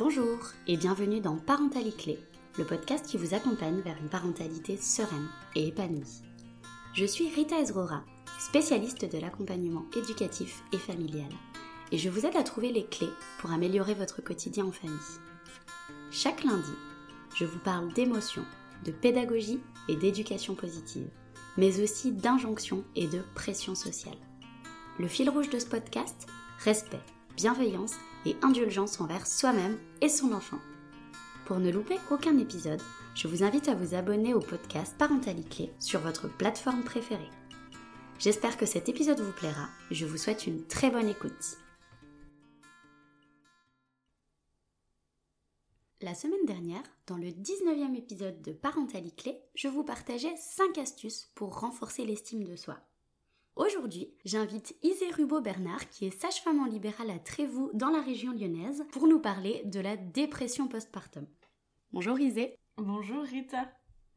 Bonjour et bienvenue dans Parentalité Clé, le podcast qui vous accompagne vers une parentalité sereine et épanouie. Je suis Rita Ezrora, spécialiste de l'accompagnement éducatif et familial, et je vous aide à trouver les clés pour améliorer votre quotidien en famille. Chaque lundi, je vous parle d'émotions, de pédagogie et d'éducation positive, mais aussi d'injonctions et de pression sociale. Le fil rouge de ce podcast, respect, bienveillance et indulgence envers soi-même et son enfant. Pour ne louper aucun épisode, je vous invite à vous abonner au podcast Parentalité sur votre plateforme préférée. J'espère que cet épisode vous plaira et je vous souhaite une très bonne écoute. La semaine dernière, dans le 19e épisode de Parentalité je vous partageais 5 astuces pour renforcer l'estime de soi. Aujourd'hui, j'invite Isée Rubo-Bernard, qui est sage-femme en libéral à Trévoux dans la région lyonnaise, pour nous parler de la dépression postpartum. Bonjour Isée. Bonjour Rita.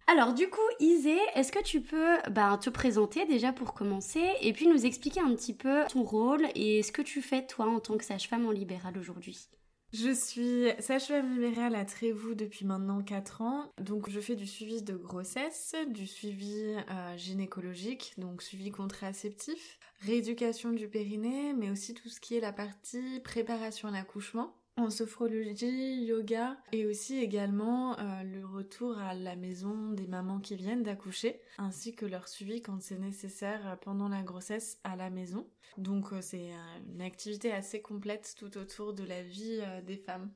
Alors du coup, Isée, est-ce que tu peux bah, te présenter déjà pour commencer et puis nous expliquer un petit peu ton rôle et ce que tu fais toi en tant que sage-femme en libéral aujourd'hui? Je suis sage-femme libérale à Trévoux depuis maintenant 4 ans. Donc je fais du suivi de grossesse, du suivi euh, gynécologique, donc suivi contraceptif, rééducation du périnée, mais aussi tout ce qui est la partie préparation à l'accouchement en sophrologie, yoga et aussi également euh, le retour à la maison des mamans qui viennent d'accoucher ainsi que leur suivi quand c'est nécessaire pendant la grossesse à la maison. Donc euh, c'est une activité assez complète tout autour de la vie euh, des femmes.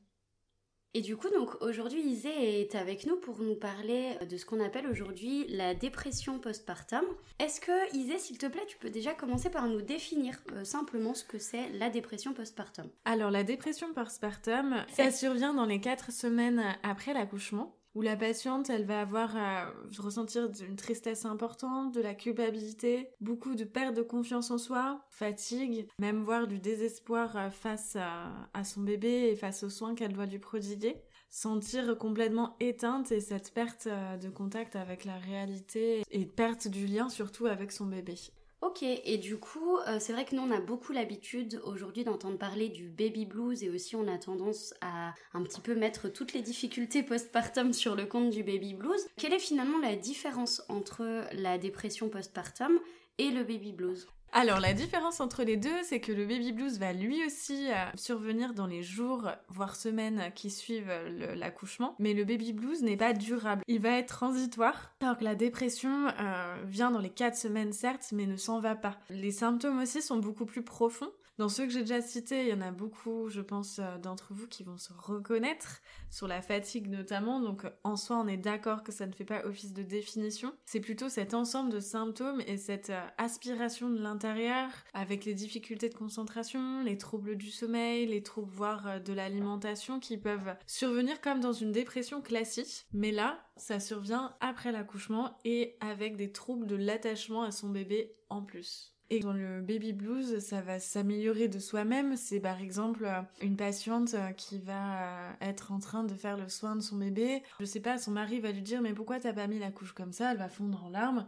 Et du coup, donc aujourd'hui, Isée est avec nous pour nous parler de ce qu'on appelle aujourd'hui la dépression postpartum. Est-ce que, Isée, s'il te plaît, tu peux déjà commencer par nous définir euh, simplement ce que c'est la dépression postpartum? Alors, la dépression postpartum, ça survient dans les 4 semaines après l'accouchement où la patiente, elle va avoir à ressentir une tristesse importante, de la culpabilité, beaucoup de perte de confiance en soi, fatigue, même voire du désespoir euh, face à, son bébé et face aux soins qu'elle doit lui prodiguer sentir complètement éteinte et cette perte euh, de contact avec la réalité et perte du lien surtout avec son bébé. Ok, et du coup, euh, c'est vrai que nous, on a beaucoup l'habitude aujourd'hui d'entendre parler du baby blues et aussi on a tendance à un petit peu mettre toutes les difficultés postpartum sur le compte du baby blues. Quelle est finalement la différence entre la dépression postpartum et le baby blues? Alors la différence entre les deux, c'est que le baby blues va lui aussi euh, survenir dans les jours, voire semaines qui suivent l'accouchement, mais le baby blues n'est pas durable. Il va être transitoire, alors que la dépression euh, vient dans les 4 semaines certes, mais ne s'en va pas. Les symptômes aussi sont beaucoup plus profonds. Dans ceux que j'ai déjà cités, il y en a beaucoup, je pense, euh, d'entre vous qui vont se reconnaître, sur la fatigue notamment, donc en soi on est d'accord que ça ne fait pas office de définition. C'est plutôt cet ensemble de symptômes et cette aspiration de l'intérieur avec les difficultés de concentration, les troubles du sommeil, les troubles voire euh, de l'alimentation qui peuvent survenir comme dans une dépression classique. Mais là, ça survient après l'accouchement et avec des troubles de l'attachement à son bébé en plus. Et dans le baby blues, ça va s'améliorer de soi-même. C'est par exemple euh, une patiente euh, qui va être en train de faire le soin de son bébé. Je sais pas, son mari va lui dire mais pourquoi t'as pas mis la couche comme ça? Elle va fondre en larmes.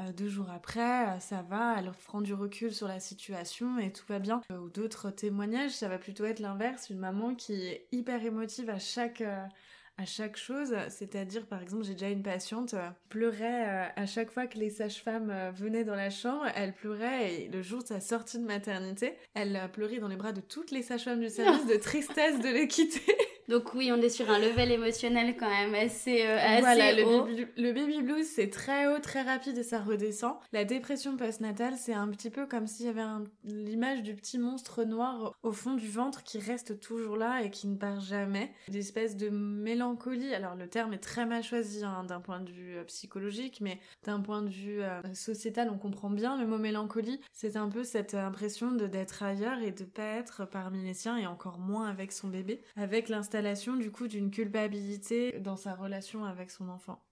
Euh, deux jours après, euh, ça va, elle prend du recul sur la situation et tout va bien. Euh, ou d'autres témoignages, ça va plutôt être l'inverse, une maman qui est hyper émotive à chaque à chaque chose, c'est-à-dire par exemple j'ai déjà une patiente pleurait à chaque fois que les sages-femmes venaient dans la chambre, elle pleurait et le jour de sa sortie de maternité, elle pleurait dans les bras de toutes les sages-femmes du service de tristesse de les quitter. Donc oui, on est sur un level émotionnel quand même assez, euh, assez voilà, haut. Le baby, le baby blues, c'est très haut, très rapide et ça redescend. La dépression postnatale, c'est un petit peu comme s'il y avait l'image du petit monstre noir au fond du ventre qui reste toujours là et qui ne part jamais. Une espèce de mélancolie. Alors le terme est très mal choisi hein, d'un point de vue euh, psychologique, mais d'un point de vue euh, sociétal, on comprend bien le mot mélancolie. C'est un peu cette impression de d'être ailleurs et de pas être parmi les siens et encore moins avec son bébé, avec l'installation du coup d'une culpabilité dans sa relation avec son enfant.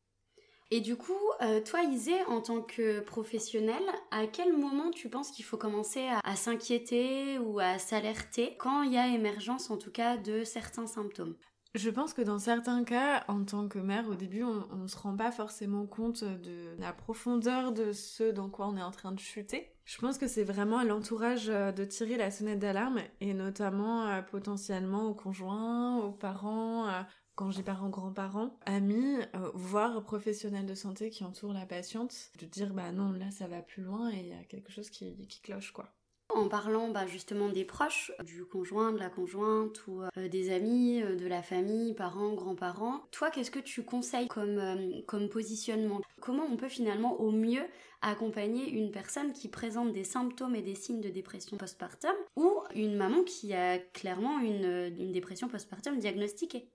Et du coup, euh, toi Isée, en tant que professionnelle, à quel moment tu penses qu'il faut commencer à, s'inquiéter ou à s'alerter quand il y a émergence en tout cas de certains symptômes? Je pense que dans certains cas, en tant que mère, au début, on ne se rend pas forcément compte de la profondeur de ce dans quoi on est en train de chuter. Je pense que c'est vraiment à l'entourage de tirer la sonnette d'alarme et notamment potentiellement aux conjoints, aux parents, quand j'ai parents, grands-parents, amis, voire professionnels de santé qui entourent la patiente, de dire bah non, là ça va plus loin et il y a quelque chose qui cloche quoi. En parlant bah, justement des proches, du conjoint, de la conjointe ou euh, des amis, euh, de la famille, parents, grands-parents, toi qu'est-ce que tu conseilles comme, euh, comme positionnement? Comment on peut finalement au mieux accompagner une personne qui présente des symptômes et des signes de dépression postpartum ou une maman qui a clairement une, une dépression postpartum diagnostiquée?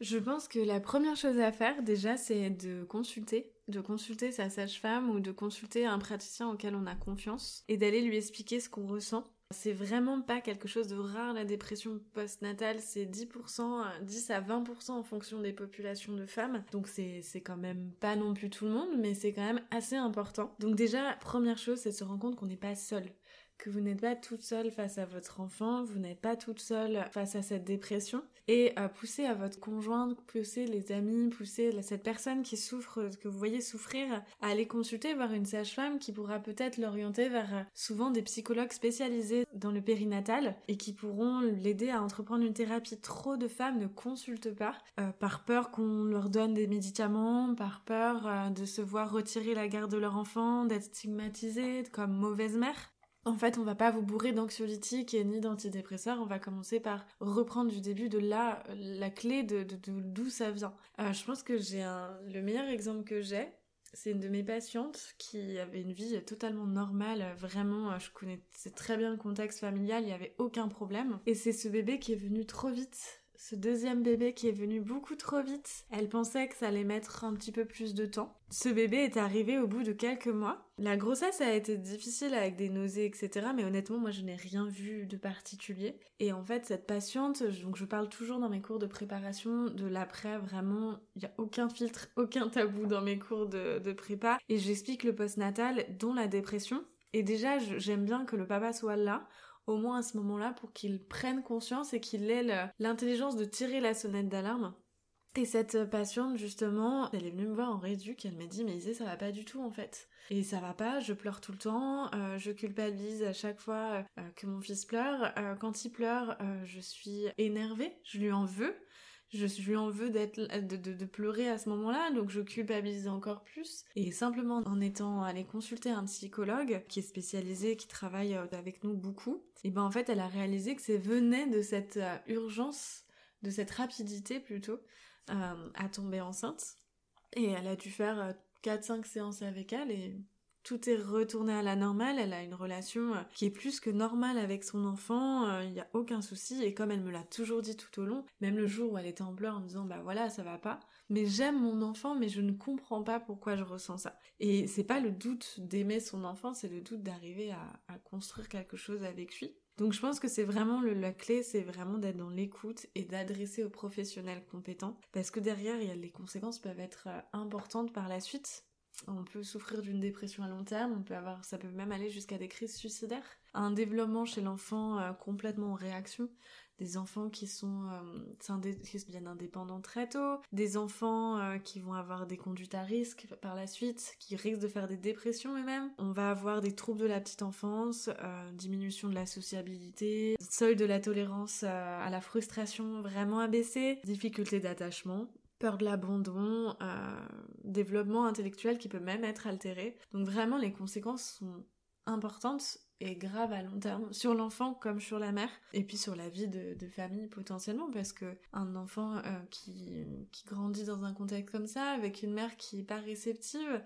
Je pense que la première chose à faire déjà c'est de consulter, de consulter sa sage-femme ou de consulter un praticien auquel on a confiance et d'aller lui expliquer ce qu'on ressent. C'est vraiment pas quelque chose de rare la dépression postnatale, c'est 10%, 10 à 20% en fonction des populations de femmes. Donc c'est quand même pas non plus tout le monde, mais c'est quand même assez important. Donc déjà, première chose, c'est de se rendre compte qu'on n'est pas seul que vous n'êtes pas toute seule face à votre enfant, vous n'êtes pas toute seule face à cette dépression, et euh, poussez à votre conjointe, poussez les amis, poussez cette personne qui souffre, que vous voyez souffrir, à aller consulter, voir une sage-femme qui pourra peut-être l'orienter vers euh, souvent des psychologues spécialisés dans le périnatal et qui pourront l'aider à entreprendre une thérapie. Trop de femmes ne consultent pas euh, par peur qu'on leur donne des médicaments, par peur de se voir retirer la garde de leur enfant, d'être stigmatisée comme mauvaise mère. En fait, on va pas vous bourrer d'anxiolytiques et ni d'antidépresseurs, on va commencer par reprendre du début de là la clé de d'où ça vient. Euh, je pense que j'ai un le meilleur exemple que j'ai, c'est une de mes patientes qui avait une vie totalement normale, vraiment, je connaissais très bien le contexte familial, il n'y avait aucun problème. Et c'est ce bébé qui est venu trop vite ce deuxième bébé qui est venu beaucoup trop vite. Elle pensait que ça allait mettre un petit peu plus de temps. Ce bébé est arrivé au bout de quelques mois. La grossesse a été difficile avec des nausées, etc. Mais honnêtement, moi, je n'ai rien vu de particulier. Et en fait, cette patiente, donc je parle toujours dans mes cours de préparation de l'après, vraiment, il n'y a aucun filtre, aucun tabou dans mes cours de, de prépa. Et j'explique le postnatal, dont la dépression. Et déjà, j'aime bien que le papa soit là au moins à ce moment-là pour qu'il prenne conscience et qu'il ait l'intelligence de tirer la sonnette d'alarme. Et cette patiente, justement, elle est venue me voir en réduc, elle m'a dit, mais Isée, ça va pas du tout, en fait. Et ça va pas, je pleure tout le temps, euh, je culpabilise à chaque fois euh, que mon fils pleure. Euh, quand il pleure, je suis énervée, je lui en veux je lui en veux d'être de, de, pleurer à ce moment-là, donc je culpabilise encore plus. Et simplement en étant allée consulter un psychologue qui est spécialisé, qui travaille euh, avec nous beaucoup, et ben en fait elle a réalisé que c'est venait de cette euh, urgence, de cette rapidité plutôt, euh, à tomber enceinte. Et elle a dû faire 4-5 séances avec elle et tout est retourné à la normale, elle a une relation euh, qui est plus que normale avec son enfant, il euh, n'y a aucun souci, et comme elle me l'a toujours dit tout au long, même le jour où elle était en pleurs en me disant bah voilà ça va pas, mais j'aime mon enfant mais je ne comprends pas pourquoi je ressens ça. Et c'est pas le doute d'aimer son enfant, c'est le doute d'arriver à, construire quelque chose avec lui. Donc je pense que c'est vraiment le, la clé, c'est vraiment d'être dans l'écoute et d'adresser aux professionnels compétents, parce que derrière, y a, les conséquences peuvent être euh, importantes par la suite. On peut souffrir d'une dépression à long terme, on peut avoir, ça peut même aller jusqu'à des crises suicidaires. Un développement chez l'enfant euh, complètement en réaction, des enfants qui sont euh, qui deviennent indépendants très tôt, des enfants euh, qui vont avoir des conduites à risque par la suite, qui risquent de faire des dépressions eux-mêmes. On va avoir des troubles de la petite enfance, diminution de la sociabilité, seuil de la tolérance à la frustration vraiment abaissé, difficulté d'attachement, peur de l'abandon, euh, développement intellectuel qui peut même être altéré. Donc vraiment les conséquences sont importantes et graves à long terme sur l'enfant comme sur la mère et puis sur la vie de, famille potentiellement parce que un enfant euh, qui, grandit dans un contexte comme ça avec une mère qui est pas réceptive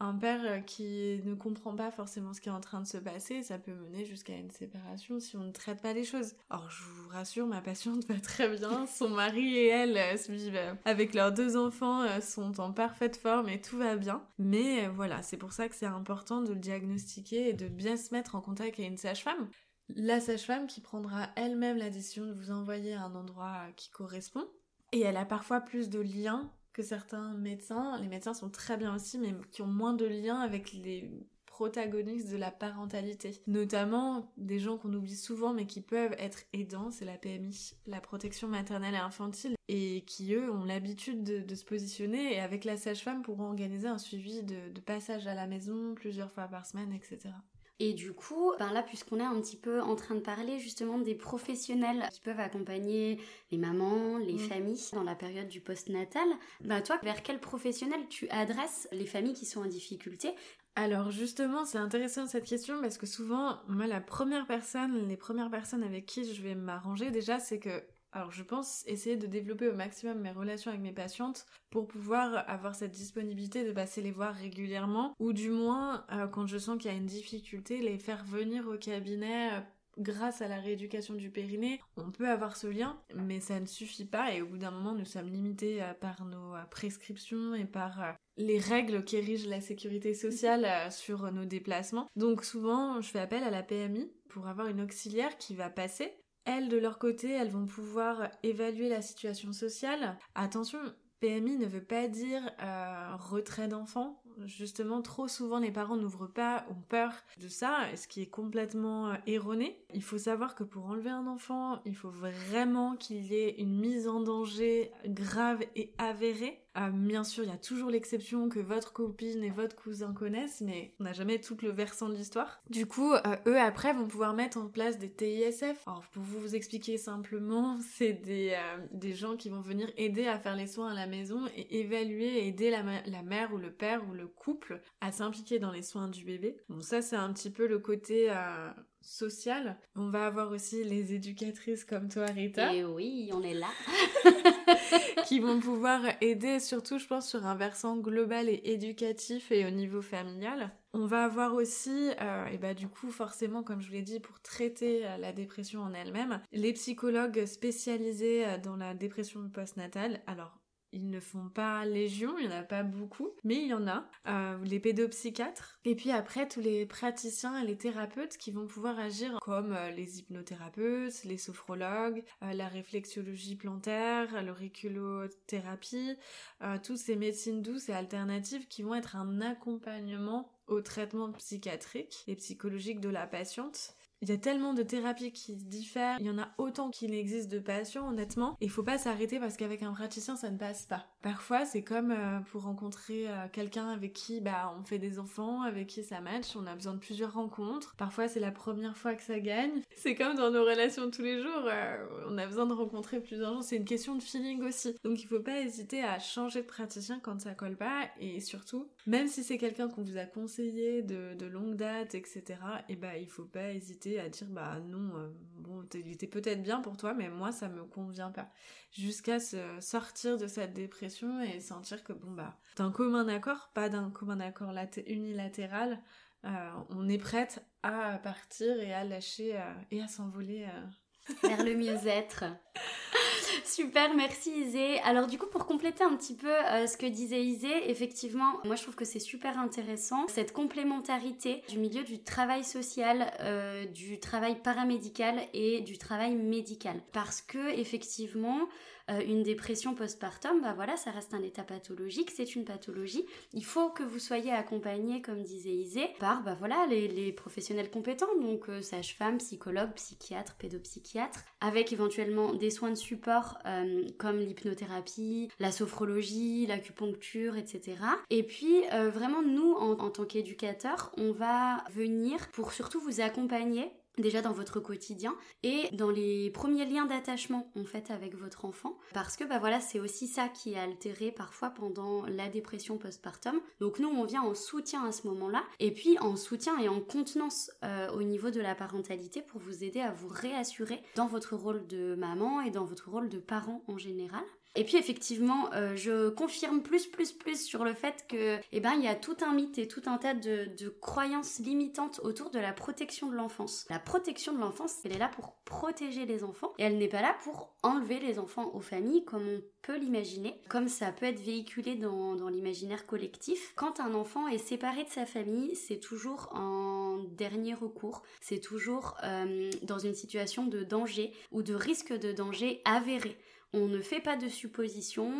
un père euh, qui ne comprend pas forcément ce qui est en train de se passer, ça peut mener jusqu'à une séparation si on ne traite pas les choses. Or, je vous rassure, ma patiente va très bien, son mari et elle euh, se vivent euh, avec leurs deux enfants, sont en parfaite forme et tout va bien. Mais voilà, c'est pour ça que c'est important de le diagnostiquer et de bien se mettre en contact avec une sage-femme. La sage-femme qui prendra elle-même la décision de vous envoyer à un endroit qui correspond. Et elle a parfois plus de liens certains médecins, les médecins sont très bien aussi, mais qui ont moins de liens avec les protagonistes de la parentalité. Notamment des gens qu'on oublie souvent mais qui peuvent être aidants, c'est la PMI, la protection maternelle et infantile, et qui eux ont l'habitude de, se positionner et avec la sage-femme pourront organiser un suivi de, de passage à la maison plusieurs fois par semaine, etc. Et du coup, ben là, puisqu'on est un petit peu en train de parler justement des professionnels qui peuvent accompagner les mamans, les mm. familles dans la période du postnatal, ben toi, vers quel professionnel tu adresses les familles qui sont en difficulté? Alors justement, c'est intéressant cette question parce que souvent, moi, la première personne, les premières personnes avec qui je vais m'arranger déjà, c'est que alors je pense essayer de développer au maximum mes relations avec mes patientes pour pouvoir avoir cette disponibilité de passer les voir régulièrement ou du moins euh, quand je sens qu'il y a une difficulté les faire venir au cabinet euh, grâce à la rééducation du périnée, on peut avoir ce lien, mais ça ne suffit pas et au bout d'un moment, nous sommes limités euh, par nos prescriptions et par les règles qui érigent la sécurité sociale sur nos déplacements. Donc souvent, je fais appel à la PMI pour avoir une auxiliaire qui va passer elles, de leur côté, elles vont pouvoir évaluer la situation sociale. Attention, PMI ne veut pas dire euh, retrait d'enfants. Justement, trop souvent, les parents n'ouvrent pas, ont peur de ça, ce qui est complètement euh, erroné. Il faut savoir que pour enlever un enfant, il faut vraiment qu'il y ait une mise en danger grave et avérée. Ah, bien sûr, il y a toujours l'exception que votre copine et votre cousin connaissent, mais on n'a jamais tout le versant de l'histoire. Du coup, euh, eux après vont pouvoir mettre en place des TISF. Alors pour vous expliquer simplement, c'est des, euh, des gens qui vont venir aider à faire les soins à la maison et évaluer, aider la, la mère ou le père ou le couple à s'impliquer dans les soins du bébé. Bon ça c'est un petit peu le côté social. On va avoir aussi les éducatrices comme toi, Rita. Et oui, on est là. qui vont pouvoir aider, surtout, je pense, sur un versant global et éducatif et au niveau familial. On va avoir aussi, euh, et bah du coup forcément comme je vous l'ai dit, pour traiter euh, la dépression en elle-même, les psychologues spécialisés euh, dans la dépression postnatale. Alors ils ne font pas légion, il n'y en a pas beaucoup, mais il y en a. Euh, les pédopsychiatres. Et puis après, tous les praticiens et les thérapeutes qui vont pouvoir agir comme euh, les hypnothérapeutes, les sophrologues, euh, la réflexologie plantaire, l'auriculothérapie, tous ces médecines douces et alternatives qui vont être un accompagnement au traitement psychiatrique et psychologique de la patiente il y a tellement de thérapies qui diffèrent, il y en a autant qu'il existe de patients honnêtement. Il faut pas s'arrêter parce qu'avec un praticien ça ne passe pas. Parfois c'est comme euh, pour rencontrer euh, quelqu'un avec qui bah on fait des enfants, avec qui ça match, on a besoin de plusieurs rencontres. Parfois c'est la première fois que ça gagne. C'est comme dans nos relations tous les jours, euh, on a besoin de rencontrer plusieurs gens, c'est une question de feeling aussi. Donc il faut pas hésiter à changer de praticien quand ça colle pas et surtout, même si c'est quelqu'un qu'on vous a conseillé de, de longue date, etc., et bah il faut pas hésiter à dire bah non, euh, bon, il était peut-être bien pour toi, mais moi ça me convient pas. Jusqu'à se sortir de cette dépression et sentir que bon bah d'un commun accord, pas d'un commun accord unilatéral, euh, on est prête à partir et à lâcher euh, et à s'envoler vers le mieux-être. Super, merci Isée. Alors du coup, pour compléter un petit peu euh, ce que disait Isée, effectivement, moi je trouve que c'est super intéressant, cette complémentarité du milieu du travail social, euh, du travail paramédical et du travail médical. Parce que effectivement, euh, une dépression postpartum, bah voilà, ça reste un état pathologique, c'est une pathologie. Il faut que vous soyez accompagné, comme disait Isée, par bah voilà les, professionnels compétents, donc euh, sage-femme, psychologue, psychiatre, pédopsychiatre, avec éventuellement des soins de support euh, comme l'hypnothérapie, la sophrologie, l'acupuncture, etc. Et puis vraiment nous, en tant qu'éducateurs, on va venir pour surtout vous accompagner déjà dans votre quotidien et dans les premiers liens d'attachement en fait avec votre enfant. Parce que bah voilà c'est aussi ça qui est altéré parfois pendant la dépression postpartum. Donc nous on vient en soutien à ce moment-là. Et puis en soutien et en contenance euh, au niveau de la parentalité pour vous aider à vous réassurer dans votre rôle de maman et dans votre rôle de parent en général et puis effectivement, euh, je confirme plus, plus, plus sur le fait que, eh ben, il y a tout un mythe et tout un tas de, de croyances limitantes autour de la protection de l'enfance. La protection de l'enfance, elle est là pour protéger les enfants et elle n'est pas là pour enlever les enfants aux familles comme on peut l'imaginer, comme ça peut être véhiculé dans, dans l'imaginaire collectif. Quand un enfant est séparé de sa famille, c'est toujours en dernier recours, c'est toujours euh, dans une situation de danger ou de risque de danger avéré. On ne fait pas de suppositions.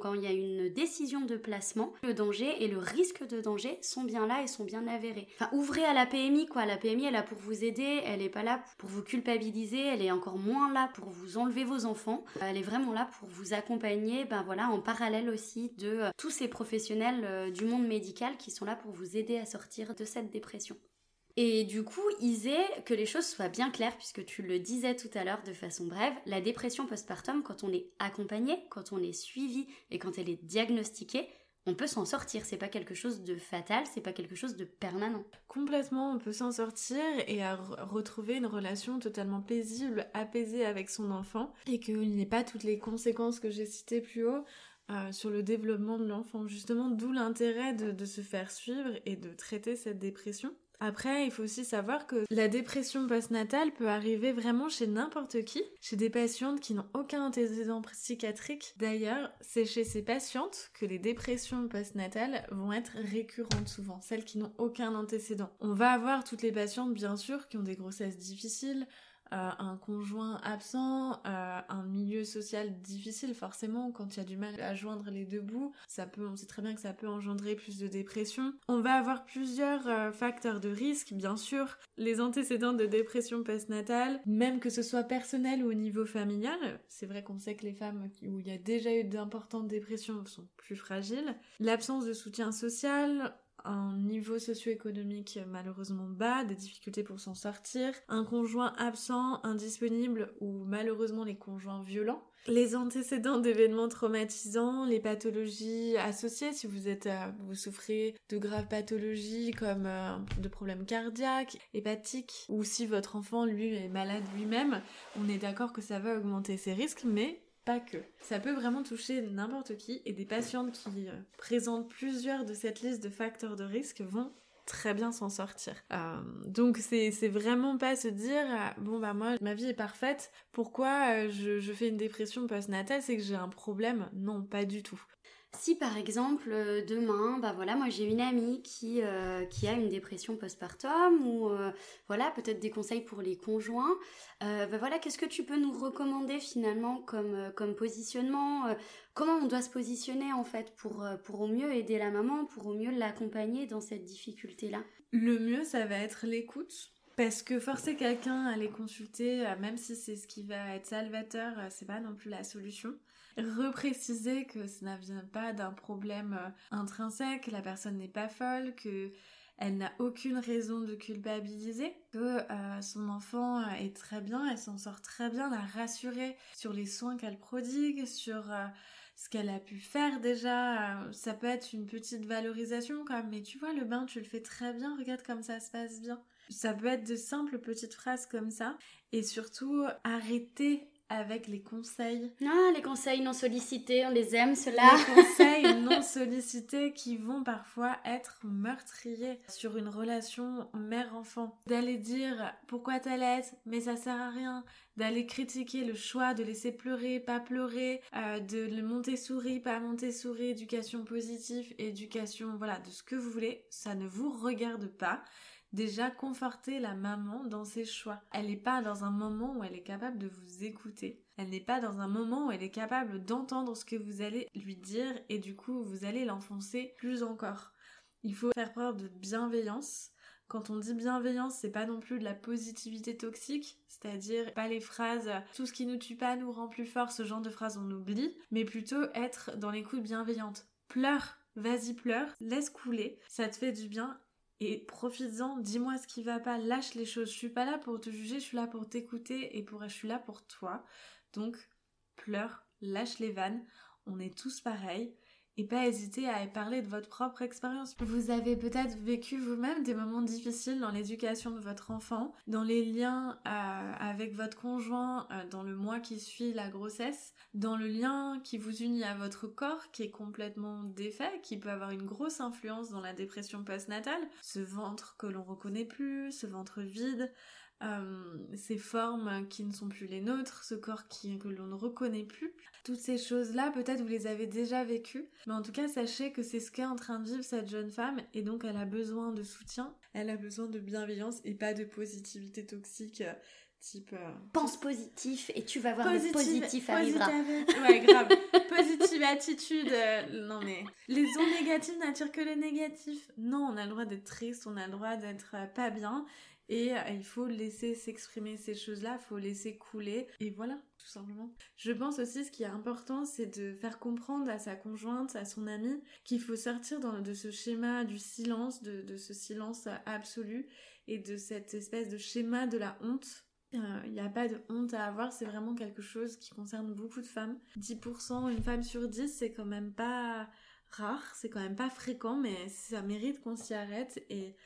quand il y a une décision de placement, le danger et le risque de danger sont bien là et sont bien avérés. Enfin, ouvrez à la PMI, quoi. La PMI, est là pour vous aider, elle n'est pas là pour vous culpabiliser, elle est encore moins là pour vous enlever vos enfants. Elle est vraiment là pour vous accompagner, ben voilà, en parallèle aussi de euh, tous ces professionnels euh, du monde médical qui sont là pour vous aider à sortir de cette dépression. Et du coup, Isée, que les choses soient bien claires, puisque tu le disais tout à l'heure de façon brève, la dépression postpartum, quand on est accompagné, quand on est suivi et quand elle est diagnostiquée, on peut s'en sortir. C'est pas quelque chose de fatal, c'est pas quelque chose de permanent. Complètement, on peut s'en sortir et à retrouver une relation totalement paisible, apaisée avec son enfant et qu'il n'y ait pas toutes les conséquences que j'ai citées plus haut. Euh, sur le développement de l'enfant, justement, d'où l'intérêt de se faire suivre et de traiter cette dépression. Après, il faut aussi savoir que la dépression postnatale peut arriver vraiment chez n'importe qui, chez des patientes qui n'ont aucun antécédent psychiatrique. D'ailleurs, c'est chez ces patientes que les dépressions postnatales vont être récurrentes souvent, celles qui n'ont aucun antécédent. On va avoir toutes les patientes, bien sûr, qui ont des grossesses difficiles, un conjoint absent, euh, un milieu social difficile forcément quand il y a du mal à joindre les deux bouts, ça peut, on sait très bien que ça peut engendrer plus de dépression. On va avoir plusieurs euh, facteurs de risque, bien sûr, les antécédents de dépression postnatale, même que ce soit personnel ou au niveau familial. C'est vrai qu'on sait que les femmes où il y a déjà eu d'importantes dépressions sont plus fragiles. L'absence de soutien social, un niveau socio-économique malheureusement bas, des difficultés pour s'en sortir, un conjoint absent, indisponible ou malheureusement les conjoints violents, les antécédents d'événements traumatisants, les pathologies associées, si vous êtes, euh, vous souffrez de graves pathologies comme euh, de problèmes cardiaques, hépatiques, ou si votre enfant lui est malade lui-même, on est d'accord que ça va augmenter ses risques, mais pas que. Ça peut vraiment toucher n'importe qui et des patientes qui euh, présentent plusieurs de cette liste de facteurs de risque vont très bien s'en sortir. Euh, donc c'est vraiment pas se dire euh, bon bah moi ma vie est parfaite, pourquoi je, je fais une dépression postnatale, c'est que j'ai un problème? Non, pas du tout. Si par exemple euh, demain, bah voilà, moi j'ai une amie qui, euh, qui a une dépression postpartum ou euh, voilà peut-être des conseils pour les conjoints, bah voilà qu'est-ce que tu peux nous recommander finalement comme, comme positionnement Comment on doit se positionner en fait pour, pour au mieux aider la maman, pour au mieux l'accompagner dans cette difficulté-là? Le mieux ça va être l'écoute. Parce que forcer quelqu'un à les consulter, même si c'est ce qui va être salvateur, c'est pas non plus la solution repréciser que ça ne vient pas d'un problème euh, intrinsèque, la personne n'est pas folle, que elle n'a aucune raison de culpabiliser, que euh, son enfant euh, est très bien, elle s'en sort très bien, la rassurer sur les soins qu'elle prodigue, sur ce qu'elle a pu faire déjà. ça peut être une petite valorisation quand même, mais tu vois, le bain, tu le fais très bien, regarde comme ça se passe bien. Ça peut être de simples petites phrases comme ça, et surtout arrêter avec les conseils. Ah, les conseils non sollicités, on les aime, ceux-là. Les conseils non sollicités qui vont parfois être meurtriers sur une relation mère-enfant. D'aller dire pourquoi t'allaites, mais ça sert à rien. D'aller critiquer le choix de laisser pleurer, pas pleurer, euh, de le monter souris, pas monter souris, éducation positive, éducation, voilà, de ce que vous voulez, ça ne vous regarde pas déjà conforter la maman dans ses choix. Elle n'est pas dans un moment où elle est capable de vous écouter. Elle n'est pas dans un moment où elle est capable d'entendre ce que vous allez lui dire et du coup vous allez l'enfoncer plus encore. Il faut faire preuve de bienveillance. Quand on dit bienveillance, c'est pas non plus de la positivité toxique, c'est-à-dire pas les phrases tout ce qui nous tue pas nous rend plus fort, ce genre de phrases on oublie, mais plutôt être dans l'écoute bienveillante. Pleure, vas-y pleure, laisse couler, ça te fait du bien et profites-en, dis-moi ce qui va pas, lâche les choses. Je suis pas là pour te juger, je suis là pour t'écouter et pour je suis là pour toi. Donc pleure, lâche les vannes, on est tous pareils et pas hésiter à parler de votre propre expérience. Vous avez peut-être vécu vous-même des moments difficiles dans l'éducation de votre enfant, dans les liens euh, avec votre conjoint euh, dans le mois qui suit la grossesse, dans le lien qui vous unit à votre corps qui est complètement défait, qui peut avoir une grosse influence dans la dépression postnatale, ce ventre que l'on reconnaît plus, ce ventre vide, euh, ces formes qui ne sont plus les nôtres, ce corps qui, que l'on ne reconnaît plus. Toutes ces choses-là, peut-être vous les avez déjà vécues, mais en tout cas, sachez que c'est ce qu'est en train de vivre cette jeune femme, et donc elle a besoin de soutien, elle a besoin de bienveillance et pas de positivité toxique. Euh, type euh, pense positif et tu vas voir le positif arrivera. ouais grave. Positive attitude non mais les ondes négatives n'attirent que le négatif. Non on a le droit d'être triste on a le droit d'être pas bien et euh, il faut laisser s'exprimer ces choses-là, il faut laisser couler. Et voilà, tout simplement. Je pense aussi ce qui est important, c'est de faire comprendre à sa conjointe, à son ami, qu'il faut sortir de ce schéma du silence, de, ce silence absolu, et de cette espèce de schéma de la honte. Il n'y a pas de honte à avoir, c'est vraiment quelque chose qui concerne beaucoup de femmes. 10%, une femme sur 10, c'est quand même pas rare, c'est quand même pas fréquent, mais ça mérite qu'on s'y arrête et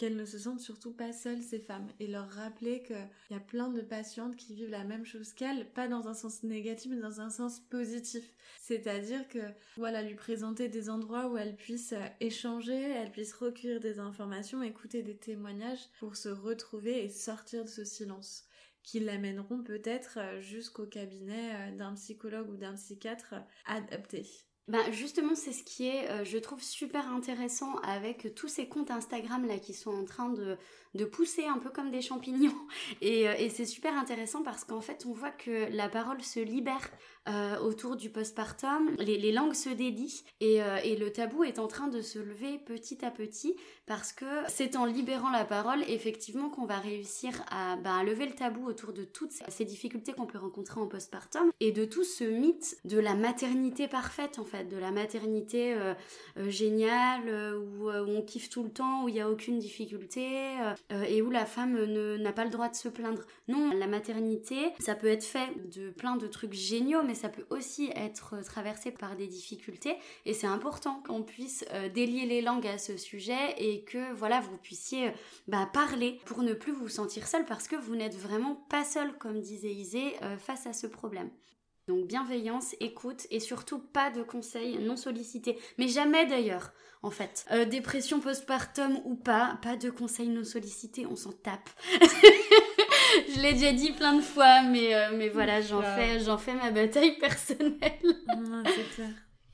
qu'elles ne se sentent surtout pas seules, ces femmes, et leur rappeler qu'il y a plein de patientes qui vivent la même chose qu'elles, pas dans un sens négatif, mais dans un sens positif. C'est-à-dire que, voilà, lui présenter des endroits où elles puissent euh, échanger, elles puissent recueillir des informations, écouter des témoignages pour se retrouver et sortir de ce silence qui l'amèneront peut-être euh, jusqu'au cabinet euh, d'un psychologue ou d'un psychiatre adapté. Ben justement, c'est ce qui est, euh, je trouve, super intéressant avec tous ces comptes Instagram là qui sont en train de, de pousser un peu comme des champignons. Et, et c'est super intéressant parce qu'en fait, on voit que la parole se libère euh, autour du postpartum, les, langues se dédient et, euh, et, le tabou est en train de se lever petit à petit parce que c'est en libérant la parole effectivement qu'on va réussir à, à, lever le tabou autour de toutes ces difficultés qu'on peut rencontrer en postpartum et de tout ce mythe de la maternité parfaite en fait, de la maternité euh, euh géniale euh, où, où, on kiffe tout le temps, où il n'y a aucune difficulté et où la femme n'a pas le droit de se plaindre. Non, la maternité, ça peut être fait de plein de trucs géniaux mais ça peut aussi être traversé par des difficultés et c'est important qu'on puisse euh, délier les langues à ce sujet et que voilà vous puissiez euh, bah, parler pour ne plus vous sentir seul parce que vous n'êtes vraiment pas seul comme disait Isée euh, face à ce problème. Donc bienveillance, écoute et surtout pas de conseils non sollicités. Mais jamais d'ailleurs, en fait. dépression postpartum ou pas, pas de conseils non sollicités, on s'en tape. je l'ai déjà dit plein de fois, mais, euh, mais voilà, j'en fais, j'en fais ma bataille personnelle. c'est clair.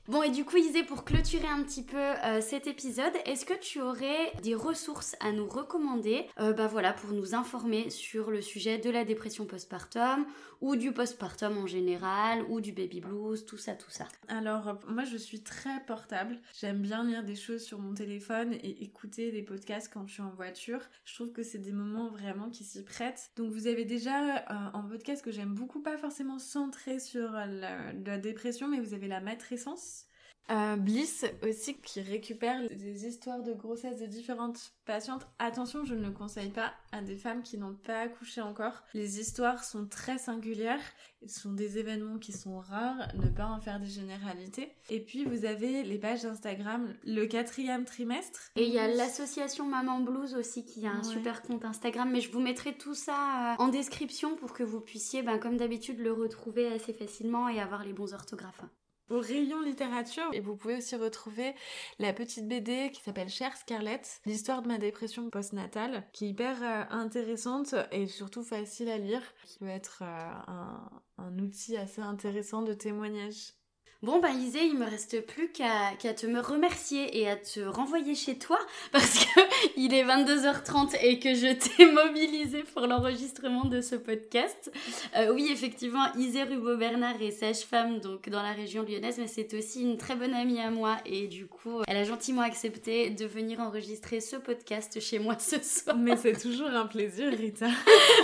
Bon, et du coup, Isée, pour clôturer un petit peu euh, cet épisode, est-ce que tu aurais des ressources à nous recommander euh, bah voilà, pour nous informer sur le sujet de la dépression postpartum ou du postpartum en général ou du baby blues, tout ça, tout ça Alors, euh, moi, je suis très portable. J'aime bien lire des choses sur mon téléphone et écouter des podcasts quand je suis en voiture. Je trouve que c'est des moments vraiment qui s'y prêtent. Donc, vous avez déjà un podcast que j'aime beaucoup, pas forcément centré sur la, la dépression, mais vous avez la matrescence euh, Bliss aussi qui récupère des histoires de grossesse de différentes patientes. Attention, je ne le conseille pas à des femmes qui n'ont pas accouché encore. Les histoires sont très singulières, ce sont des événements qui sont rares, ne pas en faire des généralités. Et puis vous avez les pages Instagram, le quatrième trimestre. Et il y a l'association Maman Blues aussi qui a un super compte Instagram, mais je vous mettrai tout ça euh, en description pour que vous puissiez, ben, comme d'habitude, le retrouver assez facilement et avoir les bons orthographes au rayon littérature. Et vous pouvez aussi retrouver la petite BD qui s'appelle Cher Scarlett, l'histoire de ma dépression postnatale, qui est hyper euh, intéressante et surtout facile à lire, qui peut être euh, un, un outil assez intéressant de témoignage. Bon, bah Isée, il me reste plus qu'à te me remercier et à te renvoyer chez toi parce que il est 22h30 et que je t'ai mobilisé pour l'enregistrement de ce podcast. Euh, oui, effectivement, Isée Rubo-Bernard est sage-femme donc dans la région lyonnaise, mais c'est aussi une très bonne amie à moi et du coup, elle a gentiment accepté de venir enregistrer ce podcast chez moi ce soir. Mais c'est toujours un plaisir, Rita.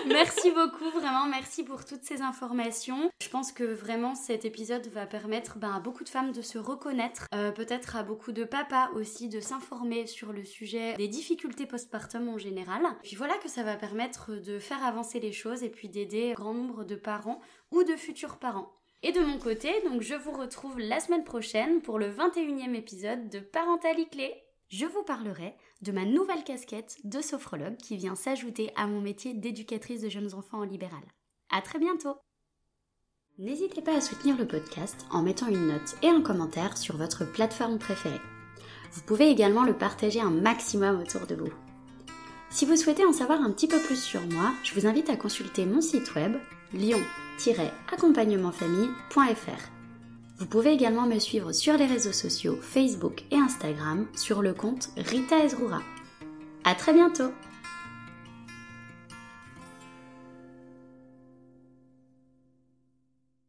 merci beaucoup, vraiment, merci pour toutes ces informations. Je pense que vraiment cet épisode va permettre ben, à beaucoup de femmes de se reconnaître, euh, peut-être à beaucoup de papas aussi de s'informer sur le sujet des difficultés postpartum en général. Puis voilà que ça va permettre de faire avancer les choses et puis d'aider un grand nombre de parents ou de futurs parents. Et de mon côté, donc je vous retrouve la semaine prochaine pour le 21e épisode de Parentalité Je vous parlerai de ma nouvelle casquette de sophrologue qui vient s'ajouter à mon métier d'éducatrice de jeunes enfants en libéral. À très bientôt N'hésitez pas à soutenir le podcast en mettant une note et un commentaire sur votre plateforme préférée. Vous pouvez également le partager un maximum autour de vous. Si vous souhaitez en savoir un petit peu plus sur moi, je vous invite à consulter mon site web lion-accompagnementfamille.fr. Vous pouvez également me suivre sur les réseaux sociaux Facebook et Instagram sur le compte Rita Ezrura. À très bientôt!